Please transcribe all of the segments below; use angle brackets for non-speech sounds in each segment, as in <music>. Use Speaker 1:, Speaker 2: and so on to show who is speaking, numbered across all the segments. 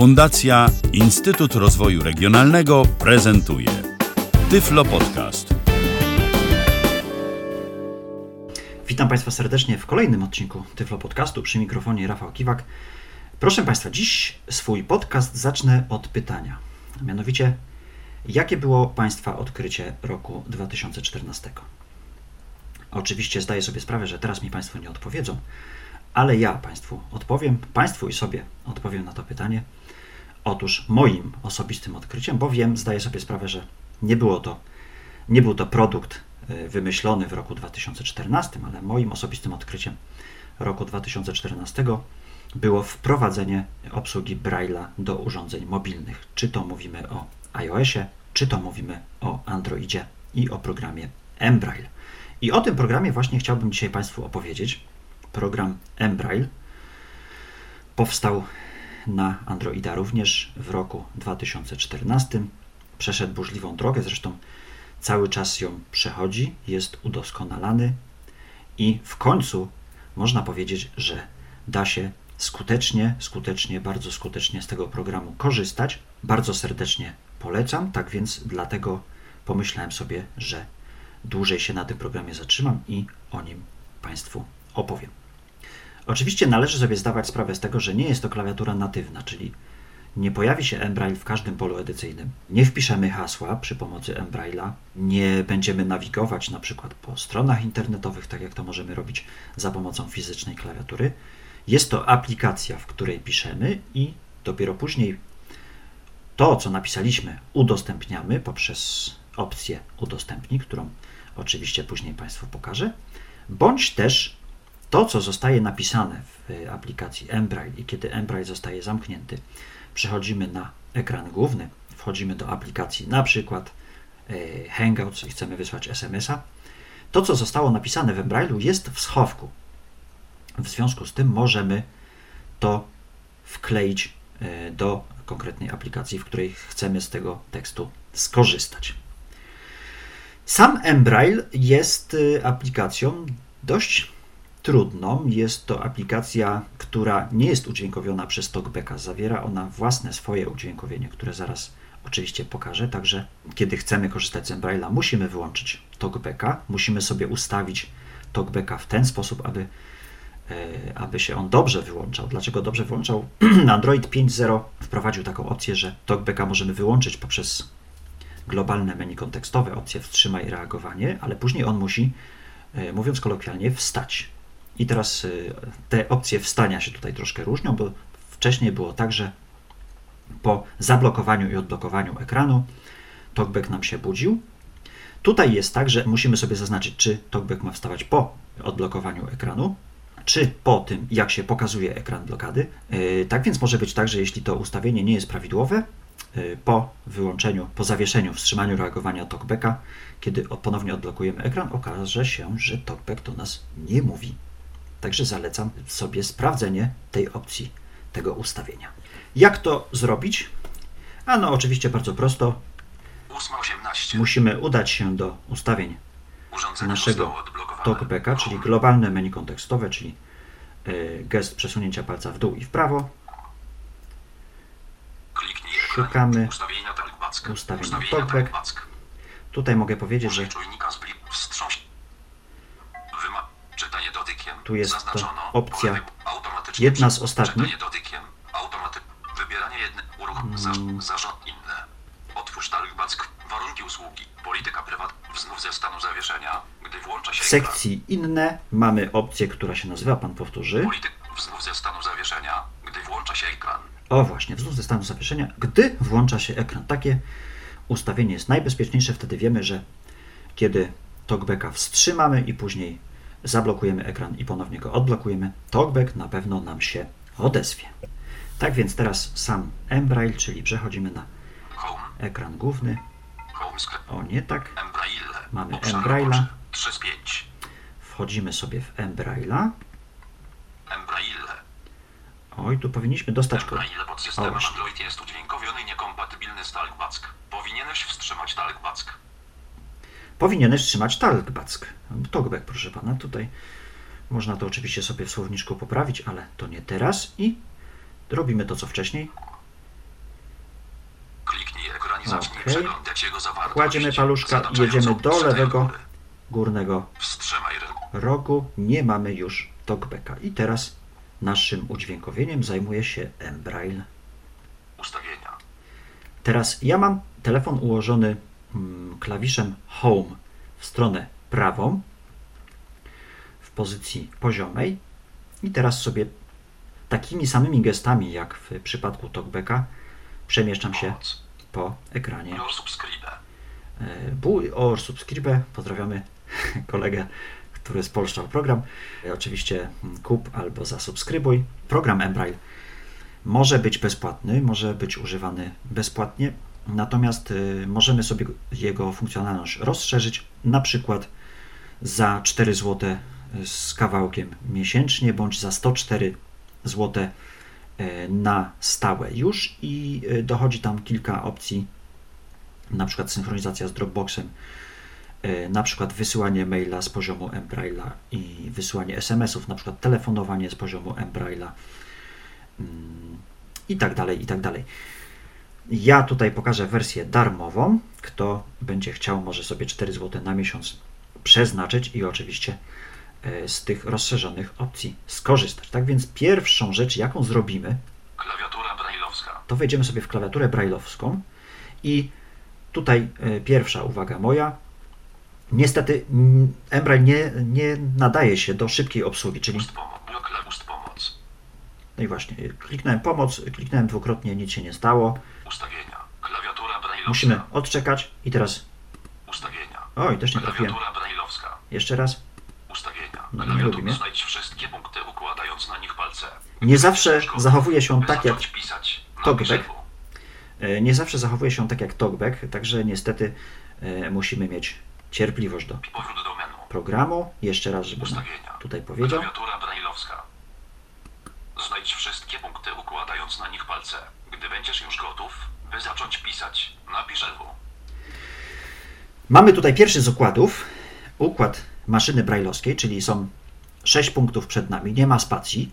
Speaker 1: Fundacja Instytut Rozwoju Regionalnego prezentuje Tyflo Podcast.
Speaker 2: Witam Państwa serdecznie w kolejnym odcinku Tyflo Podcastu przy mikrofonie Rafał Kiwak. Proszę Państwa, dziś swój podcast zacznę od pytania. Mianowicie, jakie było Państwa odkrycie roku 2014? Oczywiście zdaję sobie sprawę, że teraz mi Państwo nie odpowiedzą, ale ja Państwu odpowiem, Państwu i sobie odpowiem na to pytanie. Otóż moim osobistym odkryciem, bo wiem, zdaję sobie sprawę, że nie było to, nie był to produkt y, wymyślony w roku 2014, ale moim osobistym odkryciem roku 2014 było wprowadzenie obsługi Braille'a do urządzeń mobilnych. Czy to mówimy o iOSie, czy to mówimy o Androidzie i o programie Embraille. I o tym programie właśnie chciałbym dzisiaj Państwu opowiedzieć. Program Embraille powstał na Androida również w roku 2014. Przeszedł burzliwą drogę, zresztą cały czas ją przechodzi, jest udoskonalany i w końcu można powiedzieć, że da się skutecznie, skutecznie, bardzo skutecznie z tego programu korzystać. Bardzo serdecznie polecam, tak więc dlatego pomyślałem sobie, że dłużej się na tym programie zatrzymam i o nim Państwu opowiem. Oczywiście należy sobie zdawać sprawę z tego, że nie jest to klawiatura natywna, czyli nie pojawi się Embraille w każdym polu edycyjnym. Nie wpiszemy hasła przy pomocy Embraille'a, nie będziemy nawigować na przykład po stronach internetowych, tak jak to możemy robić za pomocą fizycznej klawiatury. Jest to aplikacja, w której piszemy i dopiero później to, co napisaliśmy, udostępniamy poprzez opcję udostępnij, którą oczywiście później Państwu pokażę, bądź też to, co zostaje napisane w aplikacji Embraille i kiedy Embraille zostaje zamknięty, przechodzimy na ekran główny, wchodzimy do aplikacji na przykład e, Hangouts i chcemy wysłać SMS-a, to, co zostało napisane w Embraille'u jest w schowku. W związku z tym możemy to wkleić e, do konkretnej aplikacji, w której chcemy z tego tekstu skorzystać. Sam Embraille jest aplikacją dość trudną. Jest to aplikacja, która nie jest udźwiękowiona przez TalkBacka. Zawiera ona własne swoje udźwiękowienie, które zaraz oczywiście pokażę. Także kiedy chcemy korzystać z Embraille'a, musimy wyłączyć TalkBacka. Musimy sobie ustawić TalkBacka w ten sposób, aby, e, aby się on dobrze wyłączał. Dlaczego dobrze wyłączał? <clears throat> Android 5.0 wprowadził taką opcję, że TalkBacka możemy wyłączyć poprzez globalne menu kontekstowe, opcję wstrzymaj reagowanie, ale później on musi, e, mówiąc kolokwialnie, wstać. I teraz y, te opcje wstania się tutaj troszkę różnią, bo wcześniej było tak, że po zablokowaniu i odblokowaniu ekranu talkback nam się budził. Tutaj jest tak, że musimy sobie zaznaczyć, czy talkback ma wstawać po odblokowaniu ekranu, czy po tym, jak się pokazuje ekran blokady. Y, tak więc może być tak, że jeśli to ustawienie nie jest prawidłowe, y, po wyłączeniu, po zawieszeniu, wstrzymaniu reagowania talkbacka, kiedy ponownie odblokujemy ekran, okaże się, że talkback do nas nie mówi. Także zalecam sobie sprawdzenie tej opcji, tego ustawienia. Jak to zrobić? A no, oczywiście bardzo prosto.
Speaker 3: 8.18.
Speaker 2: Musimy udać się do ustawień
Speaker 3: Urządzenie
Speaker 2: naszego talkbacka, czyli globalne menu kontekstowe, czyli y, gest przesunięcia palca w dół i w prawo.
Speaker 3: Kliknij.
Speaker 2: Szukamy
Speaker 3: Ustawienia talkback.
Speaker 2: ustawienia
Speaker 3: Ustawienia
Speaker 2: talkback.
Speaker 3: talkback.
Speaker 2: Tutaj mogę powiedzieć, że Tu jest to
Speaker 3: Zaznaczono.
Speaker 2: opcja jedna z ostatnich.
Speaker 3: Czytanie dotykiem. Automaty... Wybieranie jedne. Uruchom. Za...
Speaker 2: Mm.
Speaker 3: Zarząd inne. Otwórz talkback. Warunki usługi. Polityka prywat. Wznów ze stanu zawieszenia. Gdy włącza się
Speaker 2: w sekcji inne mamy opcję, która się nazywa, pan powtórzy.
Speaker 3: Polityk. Wznów ze stanu zawieszenia. Gdy włącza się ekran.
Speaker 2: O właśnie, wzór ze stanu zawieszenia, gdy włącza się ekran. Takie ustawienie jest najbezpieczniejsze, wtedy wiemy, że kiedy talkbacka wstrzymamy i później zablokujemy ekran i ponownie go odblokujemy, talkback na pewno nam się odezwie. Tak więc teraz sam Embraille, czyli przechodzimy na ekran główny. O nie tak. Mamy
Speaker 3: Obszar
Speaker 2: Embraille'a.
Speaker 3: roboczy. 3 z 5.
Speaker 2: wchodzimy sobie w.
Speaker 3: Embraille.
Speaker 2: Oj, tu powinniśmy dostać kod.
Speaker 3: Pod systemem. Android jest udźwiękowiony i niekompatybilny z talkback. Powinieneś wstrzymać talkback.
Speaker 2: Powinieneś trzymać talkback. Talkback, proszę pana, tutaj można to oczywiście sobie w słowniczku poprawić, ale to nie teraz i robimy to co wcześniej.
Speaker 3: pani zacznie
Speaker 2: Okej.
Speaker 3: przeglądać jego zawartość.
Speaker 2: Kładziemy paluszka i jedziemy do lewego górnego rogu. Nie mamy już talkbacka. I teraz naszym udźwiękowieniem zajmuje się Embrail.
Speaker 3: Ustawienia.
Speaker 2: Teraz ja mam telefon ułożony klawiszem Home w stronę prawą w pozycji poziomej i teraz sobie takimi samymi gestami jak w przypadku talkbacka przemieszczam się po ekranie.
Speaker 3: Your subscribe.
Speaker 2: E. Pozdrawiamy <laughs> kolegę, który spolszczał program. E, Oczywiście mm, kup albo zasubskrybuj. Program Embrail może być bezpłatny, może być używany bezpłatnie, natomiast y, możemy sobie jego funkcjonalność rozszerzyć, na przykład za 4 zł z kawałkiem miesięcznie, bądź za 104 zł e, na stałe już i y, dochodzi tam kilka opcji na przykład synchronizacja z Dropboxem, na przykład wysyłanie maila z poziomu Embraila i wysyłanie SMS-ów, na przykład telefonowanie z poziomu Embraila mm, i tak dalej, i tak dalej. Ja tutaj pokażę wersję darmową. Kto będzie chciał, może sobie 4 zł na miesiąc przeznaczyć i oczywiście e, z tych rozszerzonych opcji skorzystać. Tak więc pierwszą rzecz, jaką zrobimy, to wejdziemy sobie w klawiaturę brailleowską i tutaj e, pierwsza uwaga moja. Niestety Embrail nie, nie nadaje się do szybkiej obsługi, czyli no i właśnie, kliknąłem pomoc, kliknąłem dwukrotnie, nic się nie stało.
Speaker 3: Ustawienia. Klawiatura brailleowska.
Speaker 2: Musimy odczekać i teraz,
Speaker 3: Ustawienia.
Speaker 2: oj też nie trafiłem,
Speaker 3: Klawiatura brailleowska.
Speaker 2: jeszcze raz.
Speaker 3: Ustawienia.
Speaker 2: No, nie lubi mnie.
Speaker 3: Znajdź wszystkie punkty układając na nich palce.
Speaker 2: Nie zawsze zachowuje się tak jak. Talkback. E, nie zawsze zachowuje się tak jak talkback, także niestety e, musimy mieć cierpliwość do
Speaker 3: do
Speaker 2: programu. Jeszcze raz,
Speaker 3: Ustawienia.
Speaker 2: tutaj powiedział.
Speaker 3: Klawiatura brailleowska. Znajdź wszystkie punkty układając na nich palce. Gdy będziesz już gotów, by zacząć pisać, napisz lewo.
Speaker 2: Mamy tutaj pierwszy z układów, układ maszyny brajlowskiej, czyli są 6 punktów przed nami, nie ma spacji.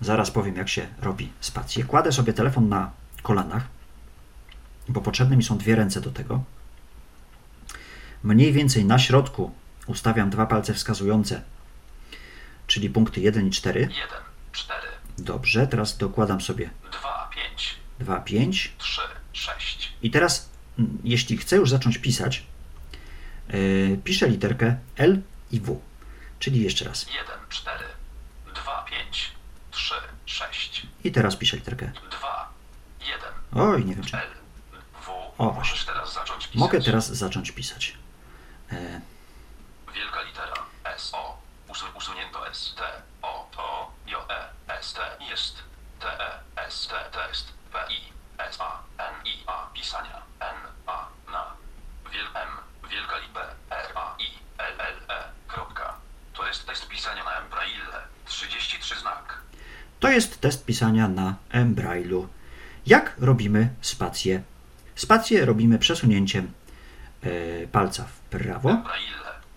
Speaker 2: Zaraz powiem, jak się robi spację. Kładę sobie telefon na kolanach, bo potrzebne mi są dwie ręce do tego. Mniej więcej na środku ustawiam dwa palce wskazujące, czyli punkty 1 i 4.
Speaker 3: 1, 4,
Speaker 2: Dobrze, teraz dokładam sobie
Speaker 3: 2, 5,
Speaker 2: 2, 5.
Speaker 3: 3, 6.
Speaker 2: I teraz, mm, jeśli chcę już zacząć pisać, yy, piszę literkę L i W. Czyli jeszcze raz.
Speaker 3: 1, 4, 2, 5, 3, 6,
Speaker 2: I teraz piszę literkę.
Speaker 3: 2, 1,
Speaker 2: Oj, nie wiem czy.
Speaker 3: L, W.
Speaker 2: O,
Speaker 3: Możesz teraz zacząć pisać.
Speaker 2: Mogę teraz zacząć pisać. E,
Speaker 3: Wielka litera S, O. Usu, usunięto S, T, O, to, J, E, S, T, jest, T, E, S, T, test, P, I, S, A, N, I, A, pisania, N, A, na, wiel, M, wielka li, B, R, A, I, L, L, E, kropka. To jest test pisania na Embraille, 33 znak.
Speaker 2: To jest test pisania na Embrailu. Jak robimy spację? Spację robimy przesunięciem e, palca w prawo.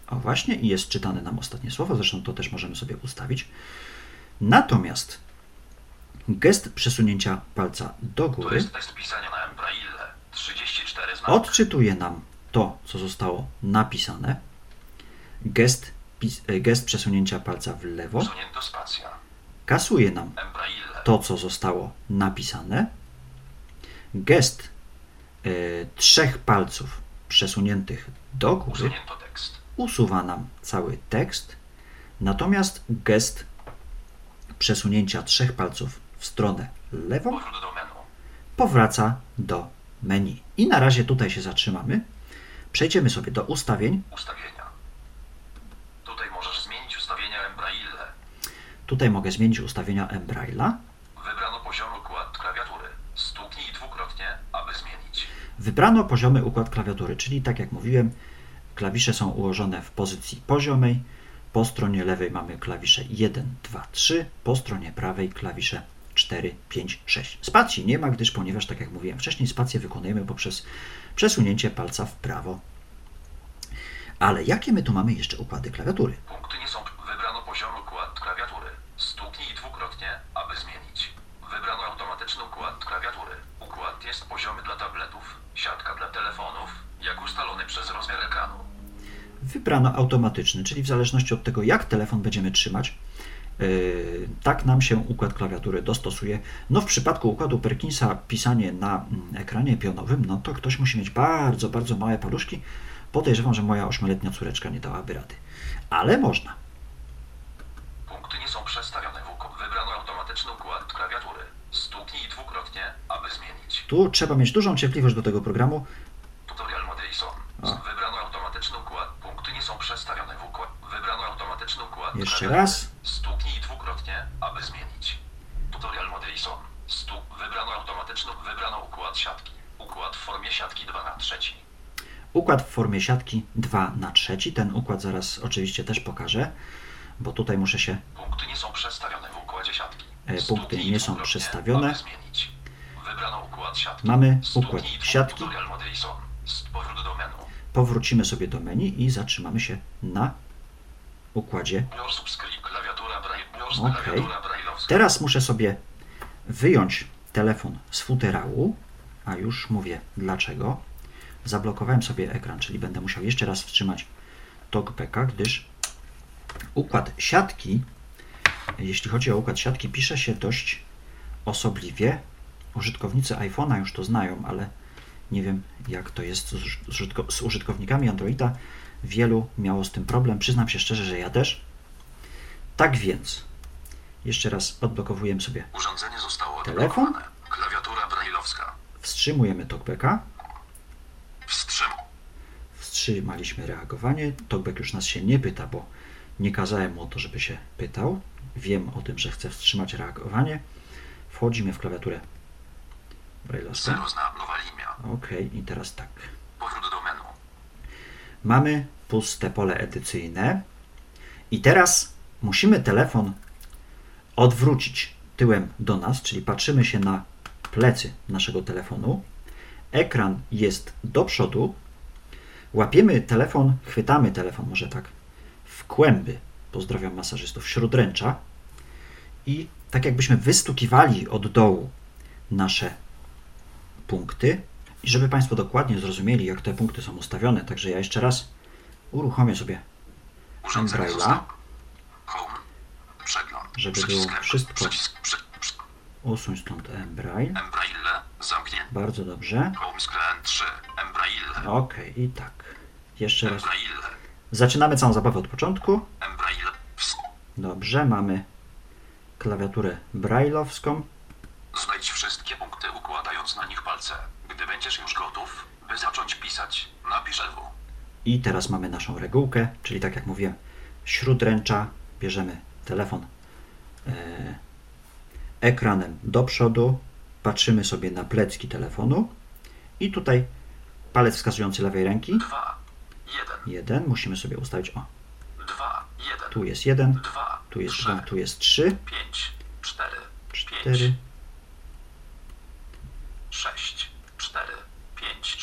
Speaker 2: O właśnie, i jest czytane nam ostatnie słowo, zresztą to też możemy sobie ustawić. Natomiast gest przesunięcia palca do
Speaker 3: to
Speaker 2: góry
Speaker 3: jest test pisania na Embraille, 34 znak.
Speaker 2: odczytuje nam to, co zostało napisane. Gest, e, gest przesunięcia palca w lewo
Speaker 3: Usunięto spacja,
Speaker 2: kasuje nam to, co zostało napisane. Gest e, trzech palców przesuniętych do góry usuwa nam cały tekst, natomiast gest przesunięcia trzech palców w stronę lewą powraca do menu. I na razie tutaj się zatrzymamy. Przejdziemy sobie do ustawień.
Speaker 3: Ustawienia. Tutaj możesz zmienić ustawienia Embraille.
Speaker 2: Tutaj mogę zmienić ustawienia Embraila.
Speaker 3: Wybrano poziom układ klawiatury. Stuknij dwukrotnie, aby zmienić.
Speaker 2: Wybrano poziomy układ klawiatury, czyli tak jak mówiłem, klawisze są ułożone w pozycji poziomej. Po stronie lewej mamy klawisze 1, 2, 3, po stronie prawej klawisze 4, 5, 6. Spacji nie ma, gdyż ponieważ, tak jak mówiłem wcześniej, spację wykonujemy poprzez przesunięcie palca w prawo. Ale jakie my tu mamy jeszcze układy klawiatury?
Speaker 3: Punkty nie są. Wybrano poziom układ klawiatury. Stuknij dwukrotnie, aby zmienić. Wybrano automatyczny układ klawiatury. Układ jest tekst poziomy dla tabletów, dla telefonów, jak ustalony przez rozmiar ekranu.
Speaker 2: Wybrano automatyczny, czyli w zależności od tego, jak telefon będziemy trzymać, yy, tak nam się układ klawiatury dostosuje. No w przypadku układu Perkinsa pisanie na mm, ekranie pionowym, no to ktoś musi mieć bardzo, bardzo małe paluszki. Podejrzewam, że moja ośmioletnia córeczka nie dałaby rady. Ale można.
Speaker 3: Punkty nie są przestawione w układ. Wybrano automatyczny układ klawiatury. Stuknij dwukrotnie, aby zmienić.
Speaker 2: Tu trzeba mieć dużą cierpliwość do tego programu.
Speaker 3: Tutorial Modellison.
Speaker 2: A.
Speaker 3: Wybrano automatyczny układ. Punkty nie są przestawione w układ. Wybrano automatyczny układ.
Speaker 2: Jeszcze raz.
Speaker 3: Stuknij dwukrotnie, aby zmienić. Tutorial Modellison. Stuk. Wybrano automatyczny. Wybrano układ siatki. Układ w formie siatki 2 na trzeci.
Speaker 2: Układ w formie siatki 2 na 3. Ten układ zaraz oczywiście też pokażę, bo tutaj muszę się
Speaker 3: Punkty nie są przestawione w układzie siatki.
Speaker 2: E, punkty nie są przestawione.
Speaker 3: aby zmienić.
Speaker 2: Mamy układ siatki. Powrócimy sobie do menu i zatrzymamy się na układzie.
Speaker 3: Brailleowska.
Speaker 2: Teraz muszę sobie wyjąć telefon z futerału, a już mówię dlaczego. Zablokowałem sobie ekran, czyli będę musiał jeszcze raz wstrzymać talkbacka, gdyż układ siatki, jeśli chodzi o układ siatki, pisze się dość osobliwie. Użytkownicy iPhone'a już to znają, ale nie wiem jak to jest z, użyt- z użytko- z użytkownikami Androida. Wielu miało z tym problem. Przyznam się szczerze, że ja też. Tak więc, jeszcze raz odblokowujemy sobie,
Speaker 3: Urządzenie zostało
Speaker 2: Telefon?
Speaker 3: Klawiatura brailleowska.
Speaker 2: wstrzymujemy talkbacka,
Speaker 3: Wstrzym.
Speaker 2: wstrzymaliśmy reagowanie. Talkback już nas się nie pyta, bo nie kazałem mu o to, żeby się pytał. Wiem o tym, że chcę wstrzymać reagowanie. Wchodzimy w klawiaturę brailleowską.
Speaker 3: Zero zna nowa linia.
Speaker 2: Ok, i teraz tak.
Speaker 3: Powrót do menu.
Speaker 2: Mamy puste pole edycyjne i teraz musimy telefon odwrócić tyłem do nas, czyli patrzymy się na plecy naszego telefonu. Ekran jest do przodu. Łapiemy telefon, chwytamy telefon, może tak, w kłęby. Pozdrawiam masażystów, śródręcza. I tak jakbyśmy wystukiwali od dołu nasze punkty. I żeby Państwo dokładnie zrozumieli, jak te punkty są ustawione, także ja jeszcze raz uruchomię sobie Braille'a. Żeby było wszystko. Usuń stąd.
Speaker 3: Zamknięty.
Speaker 2: Bardzo dobrze.
Speaker 3: Home screen 3. Embraille.
Speaker 2: Ok, i tak. Jeszcze raz. Zaczynamy całą zabawę od początku. Dobrze, mamy klawiaturę brailleowską.
Speaker 3: Znajdź wszystkie układając na nich palce. Gdy będziesz już gotów, by zacząć pisać, napisz LW.
Speaker 2: I teraz mamy naszą regułkę, czyli tak jak mówiłem, śródręcza, bierzemy telefon e, ekranem do przodu, patrzymy sobie na plecki telefonu i tutaj palec wskazujący lewej ręki,
Speaker 3: 2, 1,
Speaker 2: jeden, musimy sobie ustawić, o,
Speaker 3: 2, 1,
Speaker 2: tu jest jeden,
Speaker 3: 2,
Speaker 2: tu jest
Speaker 3: 3,
Speaker 2: dwa, tu jest trzy,
Speaker 3: 5, 4, 5,
Speaker 2: cztery,
Speaker 3: 6, 4, 5,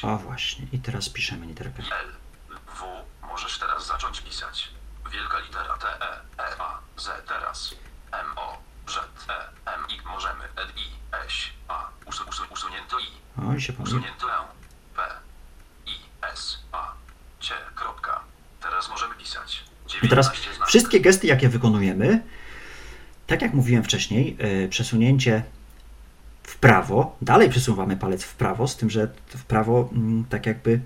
Speaker 3: 6.
Speaker 2: o właśnie, i teraz piszemy literkę
Speaker 3: L, W, możesz teraz zacząć pisać. Wielka litera T, E, E, A, Z teraz. M, O, Z, E, M, I, możemy, L, I, S, A, usu, usu, usunięto I,
Speaker 2: o i się pomylił.
Speaker 3: usunięto E, P, I, S, A, C, kropka. Teraz możemy pisać.
Speaker 2: I teraz
Speaker 3: 19 znaków.
Speaker 2: wszystkie gesty, jakie wykonujemy, tak jak mówiłem wcześniej, yy, przesunięcie prawo, dalej przesuwamy palec w prawo, z tym, że w prawo mm, tak jakby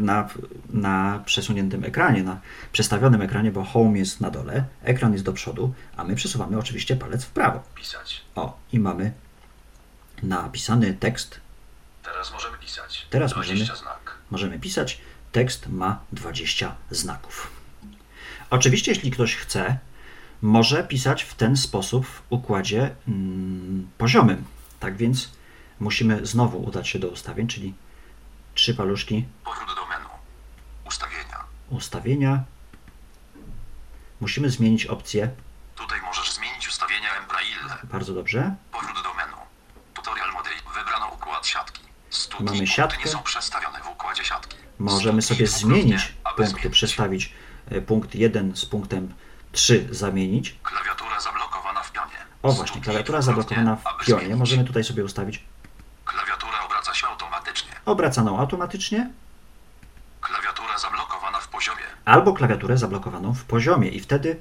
Speaker 2: na, na przesuniętym ekranie, na przestawionym ekranie, bo home jest na dole, ekran jest do przodu, a my przesuwamy oczywiście palec w prawo.
Speaker 3: Pisać.
Speaker 2: O, i mamy napisany tekst.
Speaker 3: Teraz możemy pisać.
Speaker 2: Teraz
Speaker 3: 20
Speaker 2: możemy.
Speaker 3: znak.
Speaker 2: Możemy pisać, tekst ma 20 znaków. Oczywiście, jeśli ktoś chce, może pisać w ten sposób w układzie mm, poziomym. Tak więc musimy znowu udać się do ustawień, czyli trzy paluszki
Speaker 3: Powrót do menu. Ustawienia.
Speaker 2: ustawienia. Musimy zmienić opcję.
Speaker 3: Tutaj możesz zmienić ustawienia Embraille.
Speaker 2: Bardzo dobrze.
Speaker 3: Powrót do menu. Tutorial model. Wybrano układ siatki. Studni
Speaker 2: Mamy siatkę.
Speaker 3: nie są przestawione w układzie siatki.
Speaker 2: Możemy sobie zmienić punkty, przestawić e, punkt 1 z punktem 3 zamienić.
Speaker 3: Pionie.
Speaker 2: O właśnie, klawiatura zablokowana w pionie. Możemy tutaj sobie ustawić
Speaker 3: Klawiatura
Speaker 2: obracaną automatycznie,
Speaker 3: Klawiatura zablokowana w poziomie.
Speaker 2: albo klawiaturę zablokowaną w poziomie. I wtedy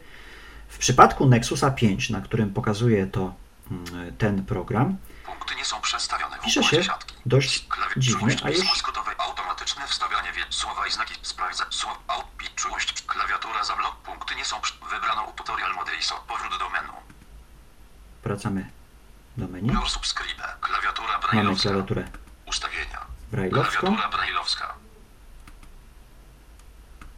Speaker 2: w przypadku Nexusa 5, na którym pokazuje to mm, ten program,
Speaker 3: Punkty nie są przestawione w
Speaker 2: pisze się
Speaker 3: siatki.
Speaker 2: dość
Speaker 3: Klawi-
Speaker 2: dziwnie, a już
Speaker 3: automatyczne wstawianie wie- słowa i znaki, sprawdza, słowa, au, czułość, klawiatura zablok, punkty nie są, wybrano tutorial do menu,
Speaker 2: wracamy do menu.
Speaker 3: klawiatura
Speaker 2: Mamy klawiaturę
Speaker 3: ustawienia,
Speaker 2: brailleowską.
Speaker 3: klawiatura brailleowska,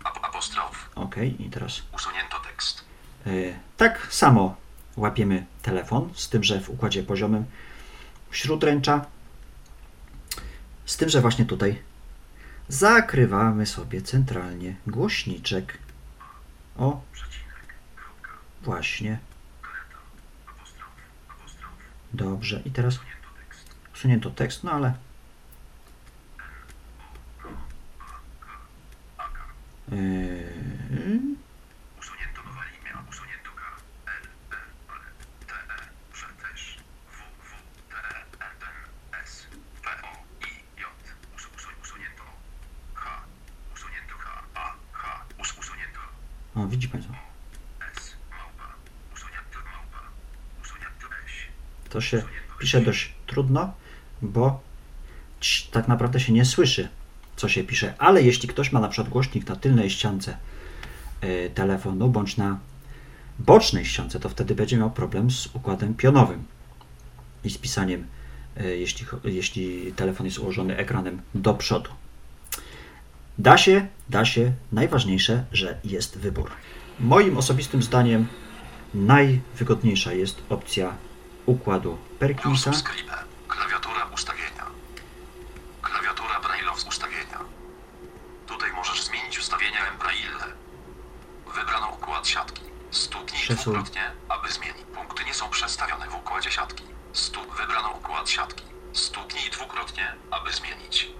Speaker 3: Ap- apostrof,
Speaker 2: Ok, i teraz.
Speaker 3: Usunięto tekst,
Speaker 2: e, tak samo łapiemy telefon, z tym, że w układzie poziomym śródręcza, z tym, że właśnie tutaj zakrywamy sobie centralnie głośniczek. O, właśnie. Dobrze, i teraz usunięto tekst, no ale Yy,
Speaker 3: usunięto nowe imię, usunięto K, L, E, ale, T, E, Prze, też, W, W, T, E, N, N, S, P, O, I, J, Us, usu, usunięto, H, usunięto H, A, H, us, usunięto,
Speaker 2: o, widzi Państwo,
Speaker 3: S, małpa, usunięto małpa, usunięto S,
Speaker 2: to się pisze dość trudno, bo tak naprawdę się nie słyszy, co się pisze, ale jeśli ktoś ma na przykład głośnik na tylnej ściance y, telefonu, bądź na bocznej ściance, to wtedy będzie miał problem z układem pionowym i z pisaniem, y, jeśli, jeśli telefon jest ułożony ekranem do przodu. Da się, da się, najważniejsze, że jest wybór. Moim osobistym zdaniem najwygodniejsza jest opcja układu Perkinsa.
Speaker 3: klawiatura ustawienia, klawiatura Braille'ow ustawienia, tutaj możesz zmienić ustawienia M Braille, wybrano układ siatki, stuknij
Speaker 2: Przesuń.
Speaker 3: dwukrotnie, aby zmienić, punkty nie są przestawione w układzie siatki, Stuk, wybrano układ siatki, stuknij dwukrotnie, aby zmienić,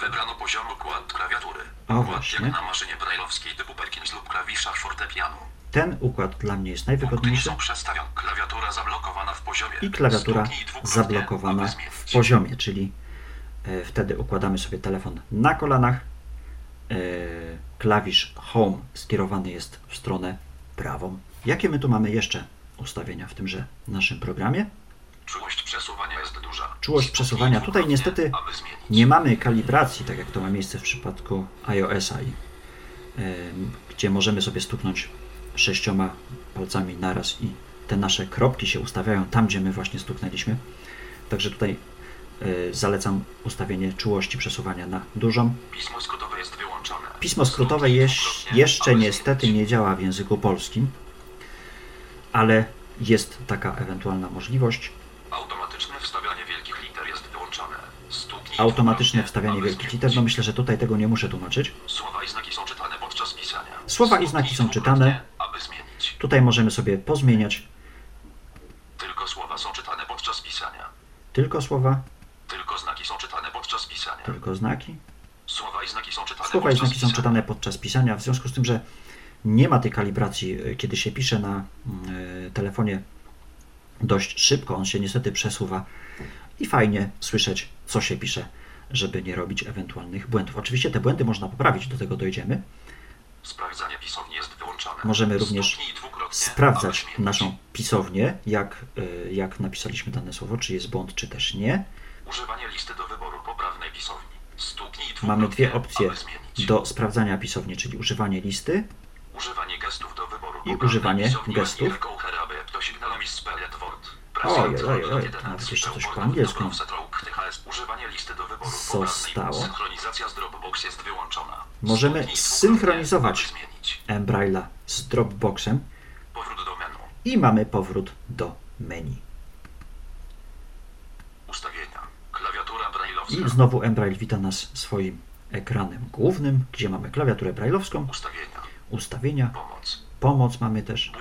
Speaker 3: wybrano poziom układ klawiatury,
Speaker 2: O,
Speaker 3: układ
Speaker 2: właśnie.
Speaker 3: jak na maszynie brailleowskiej typu Perkins lub klawiszach fortepianu,
Speaker 2: Ten układ dla mnie jest najwygodniejszy
Speaker 3: klawiatura zablokowana w poziomie,
Speaker 2: i klawiatura zablokowana w poziomie, czyli e, wtedy układamy sobie telefon na kolanach. E, Klawisz Home skierowany jest w stronę prawą. Jakie my tu mamy jeszcze ustawienia w tymże naszym programie?
Speaker 3: Czułość przesuwania jest duża.
Speaker 2: Czułość przesuwania. Tutaj niestety. Nie mamy kalibracji, tak jak to ma miejsce w przypadku iOS-a, em, gdzie możemy sobie stuknąć sześcioma palcami naraz i te nasze kropki się ustawiają tam, gdzie my właśnie stuknęliśmy. Także tutaj e, zalecam ustawienie czułości przesuwania na dużą.
Speaker 3: Pismo skrótowe jest wyłączone.
Speaker 2: Pismo skrótowe jeś, jeszcze niestety nie działa w języku polskim, ale jest taka ewentualna możliwość.
Speaker 3: Automatyczne wstawianie wielkich liter jest wyłączone.
Speaker 2: Automatyczne wstawianie wielkich liter, no myślę, że tutaj tego nie muszę tłumaczyć.
Speaker 3: Słowa i znaki są czytane podczas pisania.
Speaker 2: Słowa i znaki są czytane. Tutaj możemy sobie pozmieniać
Speaker 3: Tylko słowa są czytane podczas pisania.
Speaker 2: tylko słowa,
Speaker 3: Tylko znaki są czytane podczas pisania.
Speaker 2: tylko znaki.
Speaker 3: Słowa i znaki są czytane
Speaker 2: Słowa i
Speaker 3: podczas
Speaker 2: znaki są
Speaker 3: pisania.
Speaker 2: czytane podczas pisania, w związku z tym, że nie ma tej kalibracji, y, kiedy się pisze na y, telefonie dość szybko, on się niestety przesuwa i fajnie słyszeć, co się pisze, żeby nie robić ewentualnych błędów. Oczywiście te błędy można poprawić, do tego dojdziemy.
Speaker 3: Sprawdzanie pisowni jest wyłączone.
Speaker 2: Możemy również Sprawdzać naszą pisownię, jak, y, jak napisaliśmy dane słowo, czy jest błąd, czy też nie.
Speaker 3: Używanie listy do wyboru poprawnej pisowni.
Speaker 2: Mamy dwie opcje do sprawdzania pisowni, czyli używanie listy
Speaker 3: Używanie gestów do wyboru
Speaker 2: I używanie gestów. Ojej, ojej, ojej, nawet jeszcze coś po angielsku. Zostało. Możemy
Speaker 3: zmienić.
Speaker 2: Embraila z Dropboxem
Speaker 3: Powrót do menu.
Speaker 2: i mamy powrót do menu.
Speaker 3: Ustawienia. Klawiatura brailleowska.
Speaker 2: I znowu Embrail wita nas swoim ekranem głównym, gdzie mamy klawiaturę brailleowską,
Speaker 3: Ustawienia.
Speaker 2: ustawienia,
Speaker 3: Pomoc.
Speaker 2: pomoc mamy też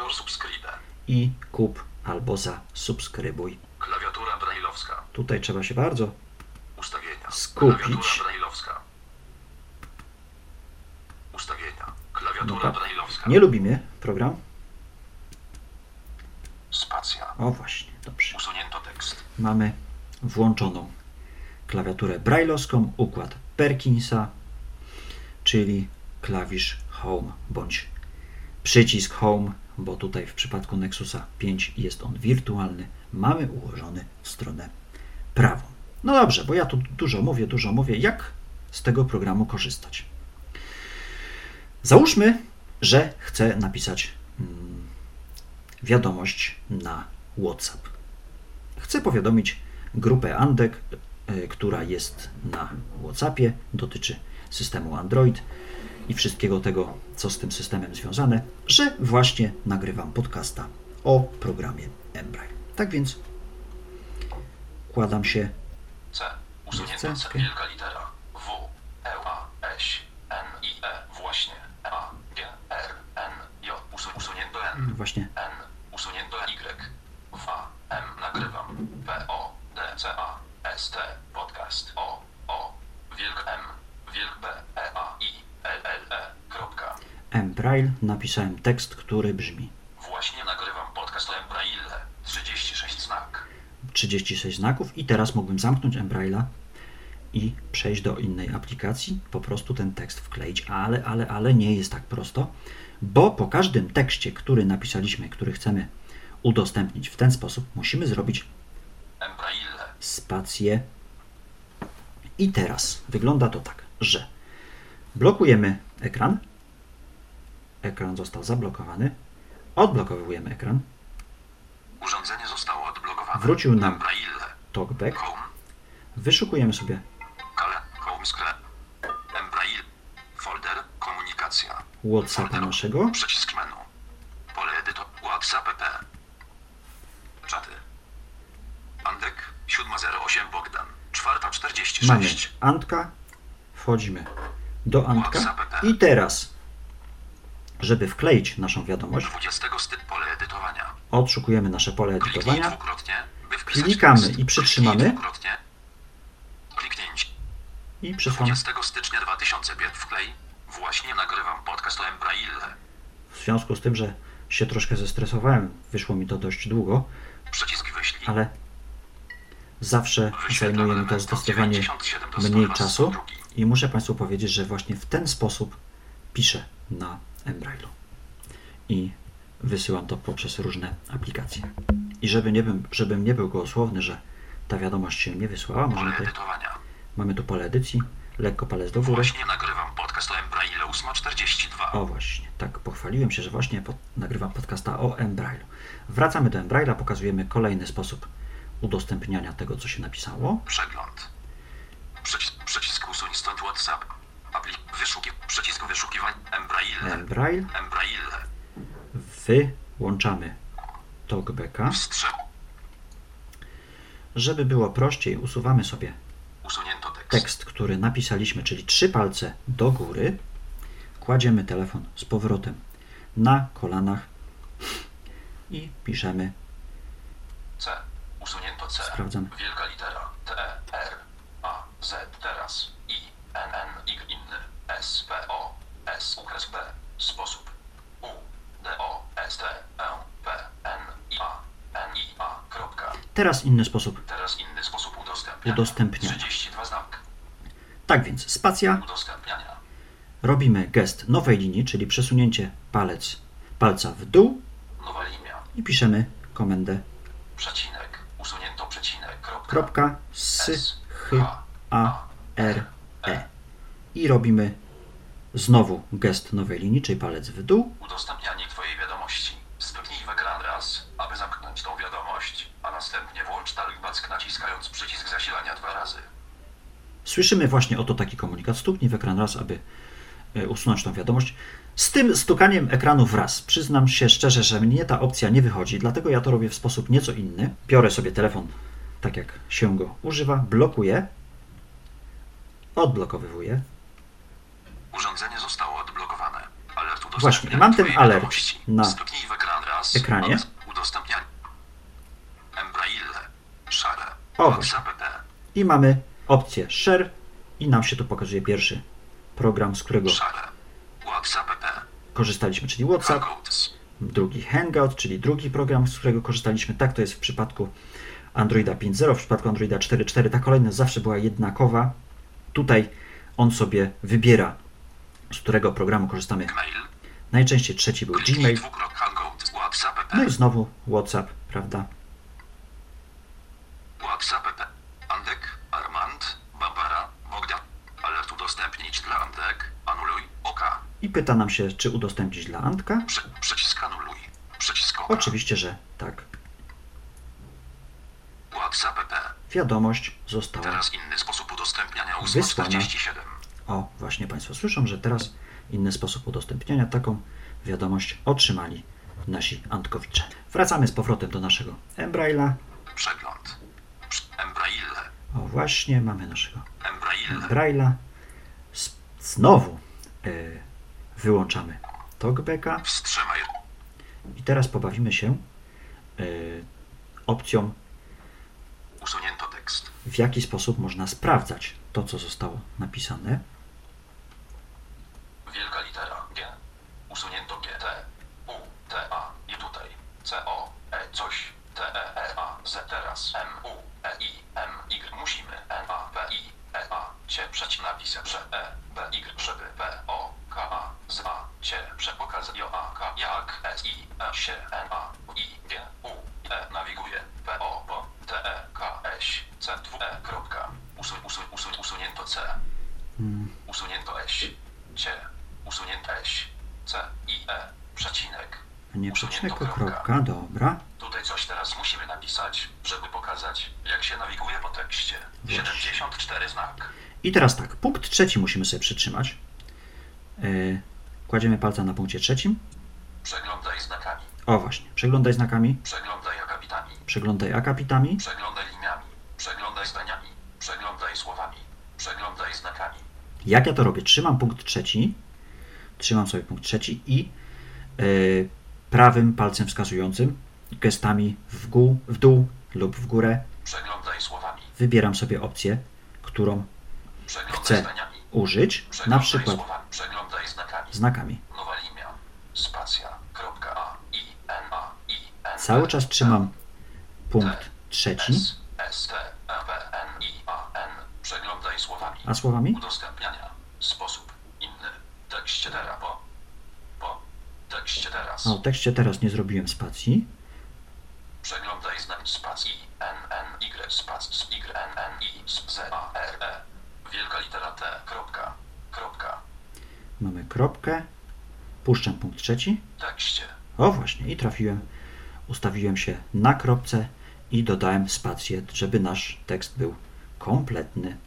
Speaker 2: i kup albo zasubskrybuj.
Speaker 3: Klawiatura brailleowska.
Speaker 2: Tutaj trzeba się bardzo
Speaker 3: Ustawienia.
Speaker 2: Skupić.
Speaker 3: Klawiatura brailleowska. Ustawienia. Klawiatura
Speaker 2: No tak.
Speaker 3: brailleowska.
Speaker 2: Nie lubimy program. O właśnie, dobrze.
Speaker 3: Usunięto tekst.
Speaker 2: Mamy włączoną klawiaturę brailleowską, układ Perkinsa, czyli klawisz Home bądź przycisk Home, bo tutaj w przypadku Nexusa 5 jest on wirtualny, mamy ułożony w stronę prawą. No dobrze, bo ja tu dużo mówię, dużo mówię, jak z tego programu korzystać. Załóżmy, że chcę napisać mm, wiadomość na WhatsApp. Chcę powiadomić grupę Andek, y, która jest na WhatsAppie, dotyczy systemu Android i wszystkiego tego, co z tym systemem związane, że właśnie nagrywam podcasta o programie Embraer. Tak więc kładam się
Speaker 3: C. Usunięto
Speaker 2: C.
Speaker 3: Wielka litera. W. E. A. S. N. I. E. Właśnie. A. G. R. N. J. Usu, usunięto N.
Speaker 2: właśnie
Speaker 3: N. Usunięto Y. W. M. Nagrywam. P. O. D. C. A. S. T. Podcast. O. O. Wielk M. Wielk B. E. A. I. L. L. E. Kropka.
Speaker 2: Embrail napisałem tekst, który brzmi
Speaker 3: Właśnie nagrywam podcast o Embraille. 36 znak.
Speaker 2: 36 znaków i teraz mógłbym zamknąć Embraila i przejść do innej aplikacji, po prostu ten tekst wkleić, ale, ale, ale nie jest tak prosto, bo po każdym tekście, który napisaliśmy, który chcemy udostępnić w ten sposób, musimy zrobić
Speaker 3: Embraille.
Speaker 2: spację. I teraz wygląda to tak, że blokujemy ekran. Ekran został zablokowany. Odblokowujemy ekran.
Speaker 3: Urządzenie zostało odblokowane.
Speaker 2: Wrócił nam. Talkback. Wyszukujemy sobie.
Speaker 3: Folder, komunikacja.
Speaker 2: WhatsAppa naszego.
Speaker 3: Przycisk menu. Pole edyto, WhatsApp P. Czaty. Andek, 708 Bogdan. 4.46.
Speaker 2: Mamy Antka. Wchodzimy do Antka. I teraz, żeby wkleić naszą wiadomość,
Speaker 3: 20 styk pole edytowania.
Speaker 2: odszukujemy nasze pole edytowania. Klikamy i przytrzymamy. I przesłamy.
Speaker 3: 20 stycznia 2005 wklej. Właśnie nagrywam podcast o Embraille.
Speaker 2: W związku z tym, że się troszkę zestresowałem, wyszło mi to dość długo, ale zawsze zajmuje mi to zdecydowanie mniej czasu i muszę Państwu powiedzieć, że właśnie w ten sposób piszę na Embrailu i wysyłam to poprzez różne aplikacje. I żeby nie, bym, żebym nie był gołosłowny, że ta wiadomość się nie wysłała, możemy tutaj, mamy tu pole edycji, lekko palec do góry.
Speaker 3: Właśnie nagrywam podcast o Embraille 842.
Speaker 2: O właśnie, tak pochwaliłem się, że właśnie pod, nagrywam podcasta o Embrailu. Wracamy do Embraila, pokazujemy kolejny sposób udostępniania tego, co się napisało.
Speaker 3: Przegląd. Przycisk, przycisk usuń stąd WhatsApp. Aplik wyszuki, przycisk wyszukiwań Embraille.
Speaker 2: Embrail,
Speaker 3: Embraille.
Speaker 2: wyłączamy talkbacka. Żeby było prościej, usuwamy sobie
Speaker 3: tekst.
Speaker 2: tekst, który napisaliśmy, czyli trzy palce do góry. Kładziemy telefon z powrotem na kolanach i piszemy,
Speaker 3: C. Usunięto C.
Speaker 2: Sprawdzam.
Speaker 3: Wielka litera. T. E, R. A. Z. Teraz. S. P. O. S. Ukres B. Sposób. U. D. O. S. T. E. P. N. I. A. N. I. A. Kropka.
Speaker 2: teraz inny sposób.
Speaker 3: Teraz inny sposób udostępniania.
Speaker 2: Udostępniania.
Speaker 3: 32 znak.
Speaker 2: Tak więc spacja,
Speaker 3: Udostępniania.
Speaker 2: robimy gest nowej linii, czyli przesunięcie palec, palca w dół
Speaker 3: Nowa linia.
Speaker 2: i piszemy komendę
Speaker 3: Przecinek. Usunięto przecinek. Kropka.
Speaker 2: kropka s, h, a, r, e. I robimy znowu gest nowej linii, czyli palec w dół.
Speaker 3: Udostępnianie Twojej wiadomości. Spychnij w ekran raz, aby zamknąć tą wiadomość, a następnie włącz talkback naciskając przycisk zasilania dwa razy.
Speaker 2: Słyszymy właśnie oto taki komunikat. Stuknij w ekran raz, aby e, usunąć tą wiadomość. Z tym stukaniem ekranu wraz. Przyznam się szczerze, że mnie ta opcja nie wychodzi, dlatego ja to robię w sposób nieco inny. Biorę sobie telefon tak jak się go używa, blokuję, odblokowywuję.
Speaker 3: Urządzenie zostało odblokowane. Alert
Speaker 2: Właśnie, mam ten alert na ekranie.
Speaker 3: udostępnianie. Embraille.
Speaker 2: O, i mamy opcję Share i nam się tu pokazuje pierwszy program, z którego korzystaliśmy, czyli WhatsApp. Drugi Hangout, czyli drugi program, z którego korzystaliśmy. Tak to jest w przypadku Androida 5.0, w przypadku Androida 4.4 ta kolejność zawsze była jednakowa. Tutaj on sobie wybiera, z którego programu korzystamy.
Speaker 3: Mail.
Speaker 2: Najczęściej trzeci był Gmail, no i znowu WhatsApp, prawda?
Speaker 3: WhatsApp. Andek. Armand. Barbara. Bogdan. Alert udostępnić dla Andek. Anuluj. OK.
Speaker 2: I pyta nam się, czy udostępnić dla Antka.
Speaker 3: Przy, przycisk anuluj. Przycisk OK.
Speaker 2: Oczywiście, że tak.
Speaker 3: WhatsApp.
Speaker 2: Wiadomość została.
Speaker 3: Teraz inny sposób udostępniania ósma
Speaker 2: Wysłana.
Speaker 3: 47.
Speaker 2: O, właśnie Państwo słyszą, że teraz inny sposób udostępniania. Taką wiadomość otrzymali nasi Antkowicze. Wracamy z powrotem do naszego Embraila.
Speaker 3: Przegląd. Prz- Embraille.
Speaker 2: O, właśnie mamy naszego
Speaker 3: Embraille.
Speaker 2: S- Znowu e, wyłączamy talkbacka
Speaker 3: Wstrzymaj.
Speaker 2: i teraz pobawimy się e, opcją. W jaki sposób można sprawdzać to, co zostało napisane.
Speaker 3: Wielka litera G. Usunięto G. T. U. T. A. I tutaj. C. O. E. Coś. T. E. E. A. Z. Teraz. M. U. E. I. M. Y. Musimy. N. A. P. I. E. A. Cie. Przeć napisy. Że. E. B. Y. Żeby. P. O. K. A. Z. A. Cie. Przepokaz. Jo. A. K. Jak. S. I. E. Sie. N. A. I. G. U. E. Nawiguje. P. O. Po. T. E. K. S. C. Dwu. E. Kropka. Usuń. Usuń. Usuń. Usunięto C. Usunięto eś. Cie. Usunięto eś. C. I. E. Przecinek.
Speaker 2: Nie przecinek, tylko kropka, dobra.
Speaker 3: Tutaj coś teraz musimy napisać, żeby pokazać, jak się nawiguje po tekście. 74 znak.
Speaker 2: I teraz tak, punkt trzeci musimy sobie przytrzymać. E, kładziemy palca na punkcie trzecim.
Speaker 3: Przeglądaj znakami.
Speaker 2: O właśnie, przeglądaj znakami,
Speaker 3: Przeglądaj akapitami.
Speaker 2: przeglądaj akapitami.
Speaker 3: Przeglądaj zdaniami. Przeglądaj słowami. Przeglądaj znakami.
Speaker 2: Jak ja to robię? Trzymam punkt trzeci, trzymam sobie punkt trzeci i e, prawym palcem wskazującym, gestami w, gół, w dół lub w górę, wybieram sobie opcję, którą
Speaker 3: Przeglądaj
Speaker 2: chcę
Speaker 3: zdaniami.
Speaker 2: użyć, na
Speaker 3: Przeglądaj
Speaker 2: przykład
Speaker 3: słowami. Przeglądaj znakami.
Speaker 2: znakami.
Speaker 3: Linia. Spacja. Kropka A. I. N. A. I. N.
Speaker 2: Cały czas trzymam punkt trzeci,
Speaker 3: S. S. T. słowami.
Speaker 2: a słowami
Speaker 3: Udostępniania. Sposób. Inny. Tekście teraz. Po. Po. Tekście teraz.
Speaker 2: o tekście teraz nie zrobiłem spacji.
Speaker 3: Przeglądaj znak spacji. N. N. Y. Spac. Y. N. N. I. Z. A. R. E. Wielka litera T. Kropka. Kropka.
Speaker 2: Mamy kropkę, puszczam punkt trzeci.
Speaker 3: Tekście.
Speaker 2: O właśnie, i trafiłem. Ustawiłem się na kropce i dodałem spację, żeby nasz tekst był kompletny.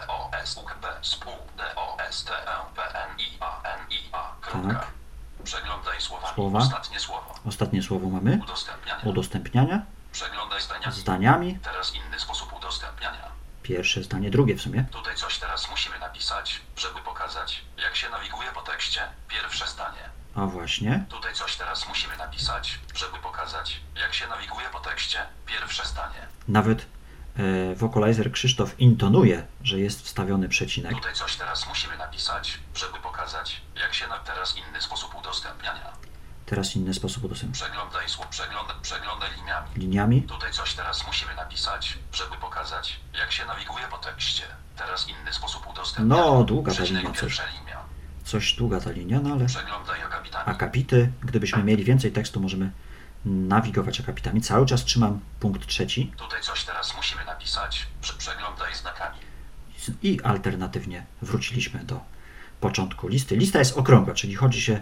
Speaker 3: P, O, S, U, B, S, U, D, O, S, T, E, P, N, I, A, N, I, A, kropka.
Speaker 2: Tak.
Speaker 3: Przeglądaj słowami.
Speaker 2: Słowa.
Speaker 3: Ostatnie słowo.
Speaker 2: Ostatnie słowo mamy.
Speaker 3: Udostępniania.
Speaker 2: Udostępniania.
Speaker 3: Przeglądaj zdaniami.
Speaker 2: Zdaniami.
Speaker 3: Teraz inny sposób udostępniania.
Speaker 2: Pierwsze zdanie, drugie w sumie.
Speaker 3: Tutaj coś teraz musimy napisać, żeby pokazać, jak się nawiguje po tekście. Pierwsze zdanie.
Speaker 2: A właśnie.
Speaker 3: Tutaj coś teraz musimy napisać, żeby pokazać, jak się nawiguje po tekście. Pierwsze zdanie.
Speaker 2: Nawet wokalizer Krzysztof intonuje, że jest wstawiony przecinek.
Speaker 3: Tutaj coś teraz musimy napisać, żeby pokazać, jak się na teraz inny sposób udostępniania.
Speaker 2: Teraz inny sposób udostępnienia.
Speaker 3: Przeglądaj słów, przeglądaj, przeglądaj liniami.
Speaker 2: Liniami.
Speaker 3: Tutaj coś teraz musimy napisać, żeby pokazać, jak się nawiguje po tekście. Teraz inny sposób udostępniania.
Speaker 2: No, długa ta linia, coś. Coś długa ta linia, no ale
Speaker 3: Przeglądaj akapitami.
Speaker 2: akapity. Gdybyśmy mieli więcej tekstu, możemy nawigować akapitami. Cały czas trzymam punkt trzeci
Speaker 3: Tutaj coś teraz musimy napisać, przeglądaj znakami.
Speaker 2: i alternatywnie wróciliśmy do początku listy. Lista jest okrągła, czyli chodzi się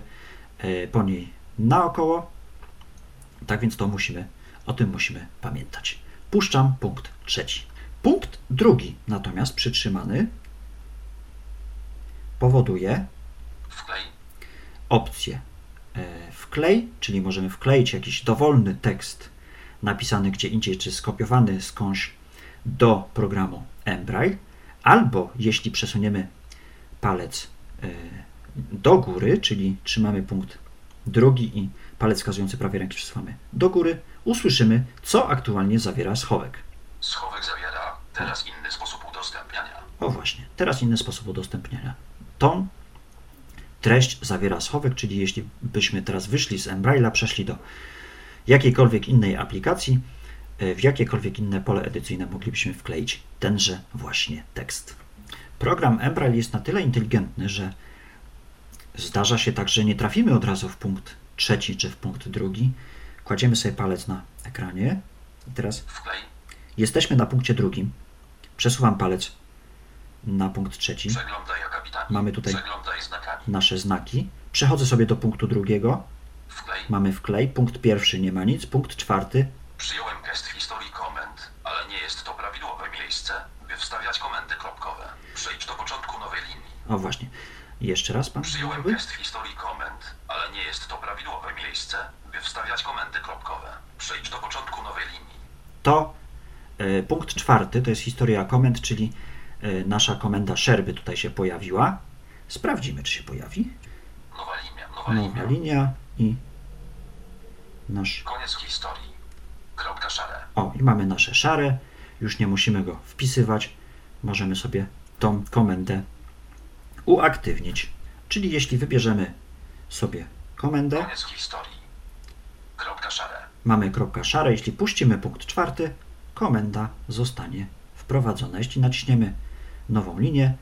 Speaker 2: e, po niej naokoło. Tak więc to musimy, o tym musimy pamiętać. Puszczam punkt trzeci. Punkt drugi natomiast przytrzymany powoduje
Speaker 3: Wklej.
Speaker 2: opcję wklej, czyli możemy wkleić jakiś dowolny tekst napisany gdzie indziej, czy skopiowany skądś do programu Embraille, albo jeśli przesuniemy palec e, do góry, czyli trzymamy punkt drugi i palec wskazujący prawej ręki przesuwamy do góry, usłyszymy, co aktualnie zawiera schowek.
Speaker 3: Schowek zawiera. Teraz inny sposób udostępniania.
Speaker 2: O właśnie, teraz inny sposób udostępniania. Tą treść zawiera schowek, czyli jeśli byśmy teraz wyszli z Embraila, przeszli do jakiejkolwiek innej aplikacji, e, w jakiekolwiek inne pole edycyjne moglibyśmy wkleić tenże właśnie tekst. Program Embrail jest na tyle inteligentny, że zdarza się tak, że nie trafimy od razu w punkt trzeci czy w punkt drugi. Kładziemy sobie palec na ekranie i teraz
Speaker 3: Wklej.
Speaker 2: jesteśmy na punkcie drugim. Przesuwam palec na punkt trzeci.
Speaker 3: Akapitami.
Speaker 2: Mamy tutaj-. Nasze znaki. Przechodzę sobie do punktu drugiego.
Speaker 3: Wklej.
Speaker 2: Mamy wklej. Punkt pierwszy nie ma nic. Punkt czwarty.
Speaker 3: Przyjąłem gest historii komend, ale nie jest to prawidłowe miejsce, by wstawiać komendy kropkowe. Przejdź do początku nowej linii.
Speaker 2: O właśnie. Jeszcze raz pan.
Speaker 3: Przyjąłem
Speaker 2: mówi?
Speaker 3: gest historii komend, ale nie jest to prawidłowe miejsce, by wstawiać komendy kropkowe. Przejdź do początku nowej linii.
Speaker 2: To e, punkt czwarty to jest historia komend, czyli nasza komenda szerby tutaj się pojawiła. Sprawdzimy, czy się pojawi.
Speaker 3: Nowa linia, nowa
Speaker 2: Nowa
Speaker 3: linia.
Speaker 2: linia i nasz.
Speaker 3: Koniec historii. Kropka szare.
Speaker 2: O, i mamy nasze szare. Już nie musimy go wpisywać. Możemy sobie tą komendę uaktywnić. Czyli jeśli wybierzemy sobie komendę,
Speaker 3: Koniec historii. Kropka szare.
Speaker 2: mamy kropka szare. Jeśli puścimy punkt czwarty, komenda zostanie wprowadzona. Jeśli naciśniemy nową linię,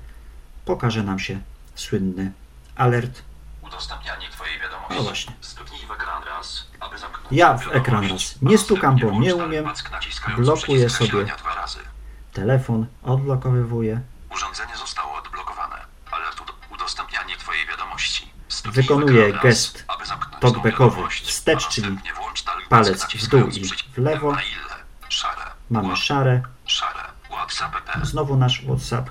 Speaker 2: pokaże nam się słynny alert.
Speaker 3: Udostępnianie Twojej wiadomości.
Speaker 2: No właśnie.
Speaker 3: Stuknij w ekran raz, aby zamknąć
Speaker 2: Ja w ekran raz nie stukam, bo nie umiem. Blokuję sobie. Telefon odblokowywuję.
Speaker 3: Urządzenie zostało odblokowane. Alert ud- udostępnianie Twojej wiadomości. Stuknij
Speaker 2: Wykonuję gest talkbackowy wstecz, czyli palec w dół i w lewo. Mamy szare.
Speaker 3: Szare.
Speaker 2: Znowu nasz WhatsApp.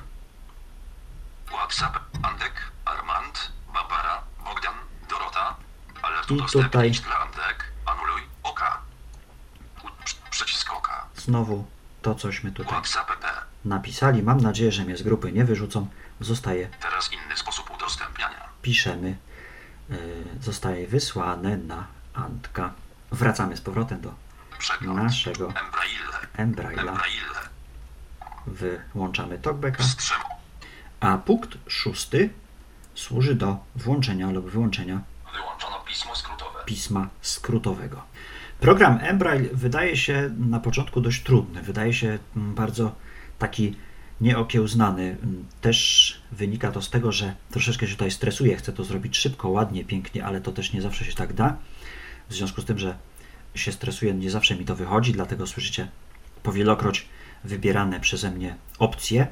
Speaker 3: WhatsApp, Andek, Armand, Barbara, Bogdan, Dorota, alert
Speaker 2: I tutaj-
Speaker 3: Andek, anuluj, oka, przycisk oka,
Speaker 2: Znowu to, cośmy tutaj napisali. Mam nadzieję, że mnie z grupy nie wyrzucą. Zostaje,
Speaker 3: teraz inny sposób udostępniania,
Speaker 2: piszemy, yy, zostaje wysłane na Antka. Wracamy z powrotem do
Speaker 3: przegląd,
Speaker 2: naszego
Speaker 3: Embraille,
Speaker 2: Embraila. Wyłączamy talkbacka. A punkt szósty służy do włączenia lub wyłączenia
Speaker 3: wyłączono pismo skrótowe,
Speaker 2: pisma skrótowego. Program Embrail wydaje się na początku dość trudny, wydaje się mm, bardzo taki nieokiełznany. Mm, Też wynika to z tego, że troszeczkę się tutaj stresuję, chcę to zrobić szybko, ładnie, pięknie, ale to też nie zawsze się tak da. W związku z tym, że się stresuję, nie zawsze mi to wychodzi, dlatego słyszycie powielokroć wybierane przeze mnie opcje.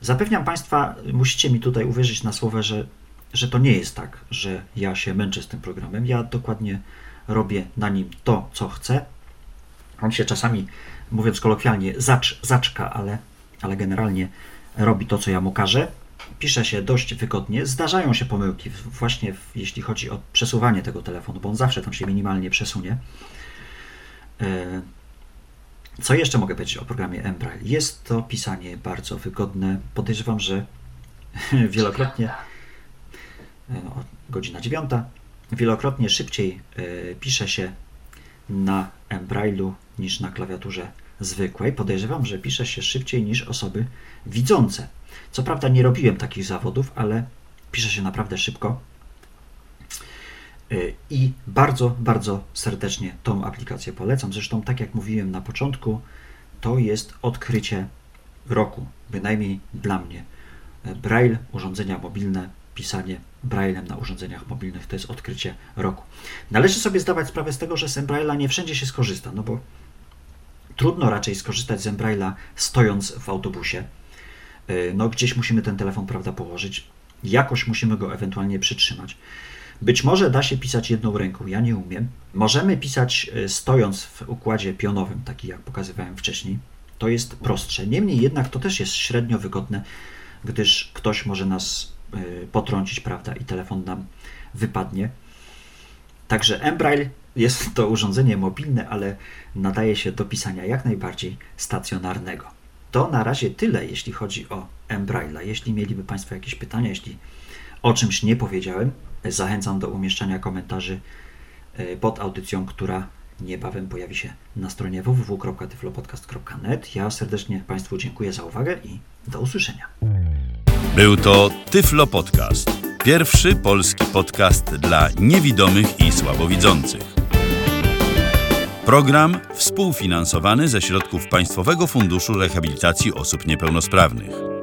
Speaker 2: Zapewniam Państwa, musicie mi tutaj uwierzyć na słowo, że, że to nie jest tak, że ja się męczę z tym programem. Ja dokładnie robię na nim to, co chcę. On się czasami, mówiąc kolokwialnie, zacz, zaczka, ale, ale generalnie robi to, co ja mu każę. Pisze się dość wygodnie. Zdarzają się pomyłki, właśnie jeśli chodzi o przesuwanie tego telefonu, bo on zawsze tam się minimalnie przesunie. E, Co jeszcze mogę powiedzieć o programie Embrail? Jest to pisanie bardzo wygodne. Podejrzewam, że <laughs> wielokrotnie e, o, godzina dziewiąta. Wielokrotnie szybciej e, pisze się na Embrailu niż na klawiaturze zwykłej. Podejrzewam, że pisze się szybciej niż osoby widzące. Co prawda nie robiłem takich zawodów, ale pisze się naprawdę szybko. E, I bardzo, bardzo serdecznie tą aplikację polecam. Zresztą, tak jak mówiłem na początku, to jest odkrycie roku, bynajmniej dla mnie. E, Braille, urządzenia mobilne, pisanie Braillem na urządzeniach mobilnych to jest odkrycie roku. Należy sobie zdawać sprawę z tego, że z Embraille'a nie wszędzie się skorzysta, no bo trudno raczej skorzystać z Embraille'a stojąc w autobusie. E, No gdzieś musimy ten telefon, prawda, położyć. Jakoś musimy go ewentualnie przytrzymać. Być może da się pisać jedną ręką, ja nie umiem. Możemy pisać e, stojąc w układzie pionowym, taki jak pokazywałem wcześniej. To jest prostsze. Niemniej jednak to też jest średnio wygodne, gdyż ktoś może nas e, potrącić, prawda, i telefon nam wypadnie. Także Embrail jest to urządzenie mobilne, ale nadaje się do pisania jak najbardziej stacjonarnego. To na razie tyle, jeśli chodzi o Embraila. Jeśli mieliby Państwo jakieś pytania, jeśli o czymś nie powiedziałem, zachęcam do umieszczania komentarzy e, pod audycją, która niebawem pojawi się na stronie www.tyflopodcast.net. Ja serdecznie Państwu dziękuję za uwagę i do usłyszenia.
Speaker 1: Był to Tyflo Podcast. Pierwszy polski podcast dla niewidomych i słabowidzących. Program współfinansowany ze środków Państwowego Funduszu Rehabilitacji Osób Niepełnosprawnych.